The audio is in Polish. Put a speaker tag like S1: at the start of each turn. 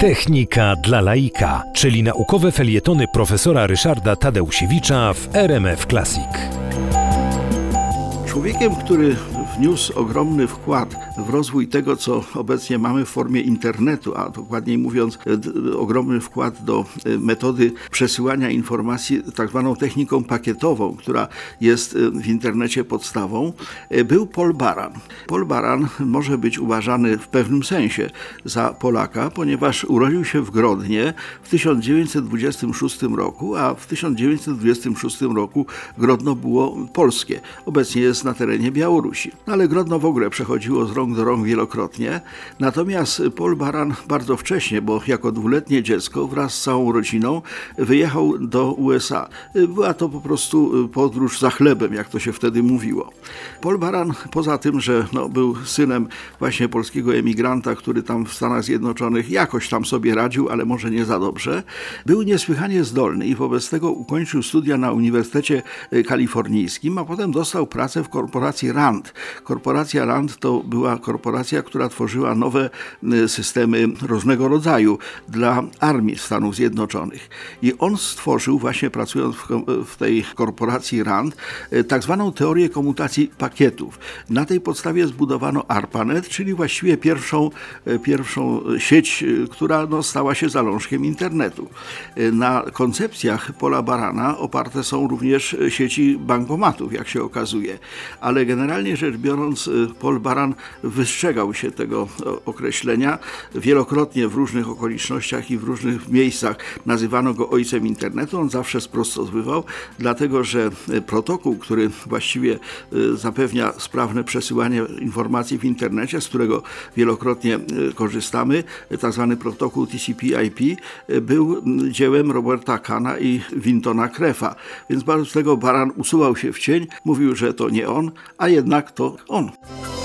S1: Technika dla laika, czyli naukowe felietony profesora Ryszarda Tadeusiewicza w RMF Classic.
S2: Człowiekiem, który wniósł ogromny wkład w rozwój tego, co obecnie mamy w formie internetu, a dokładniej mówiąc, d- ogromny wkład do e, metody przesyłania informacji tak zwaną techniką pakietową, która jest e, w internecie podstawą, e, był Paul Baran. Paul Baran może być uważany w pewnym sensie za Polaka, ponieważ urodził się w Grodnie w 1926 roku, a w 1926 roku Grodno było polskie. Obecnie jest na terenie Białorusi. Ale Grodno w ogóle przechodziło z rąk do rąk wielokrotnie. Natomiast Paul Baran bardzo wcześnie, bo jako dwuletnie dziecko wraz z całą rodziną wyjechał do USA. Była to po prostu podróż za chlebem, jak to się wtedy mówiło. Paul Baran, poza tym, że no, był synem właśnie polskiego emigranta, który tam w Stanach Zjednoczonych jakoś tam sobie radził, ale może nie za dobrze, był niesłychanie zdolny i wobec tego ukończył studia na Uniwersytecie Kalifornijskim, a potem dostał pracę w korporacji RAND. Korporacja RAND to była korporacja, która tworzyła nowe y, systemy różnego rodzaju dla armii Stanów Zjednoczonych. I on stworzył, właśnie pracując w, tej korporacji RAND, y, tak zwaną teorię komutacji pakietów. Na tej podstawie zbudowano ARPANET, czyli właściwie pierwszą, y, pierwszą sieć, która no, stała się zalążkiem internetu. Na koncepcjach Pola Barana oparte są również sieci bankomatów, jak się okazuje. Ale generalnie rzecz biorąc, y, Paul Baran wystrzegał się tego o, określenia. Wielokrotnie w różnych okolicznościach i w różnych miejscach nazywano go ojcem internetu. On zawsze sprostowywał, dlatego że y, protokół, który właściwie y, zapewnia sprawne przesyłanie informacji w internecie, z którego wielokrotnie korzystamy, y, tak protokół TCP/IP, był dziełem Roberta Kana i Wintona Krefa. Więc bardzo z tego Baran usuwał się w cień, mówił, że to nie on, a jednak to on.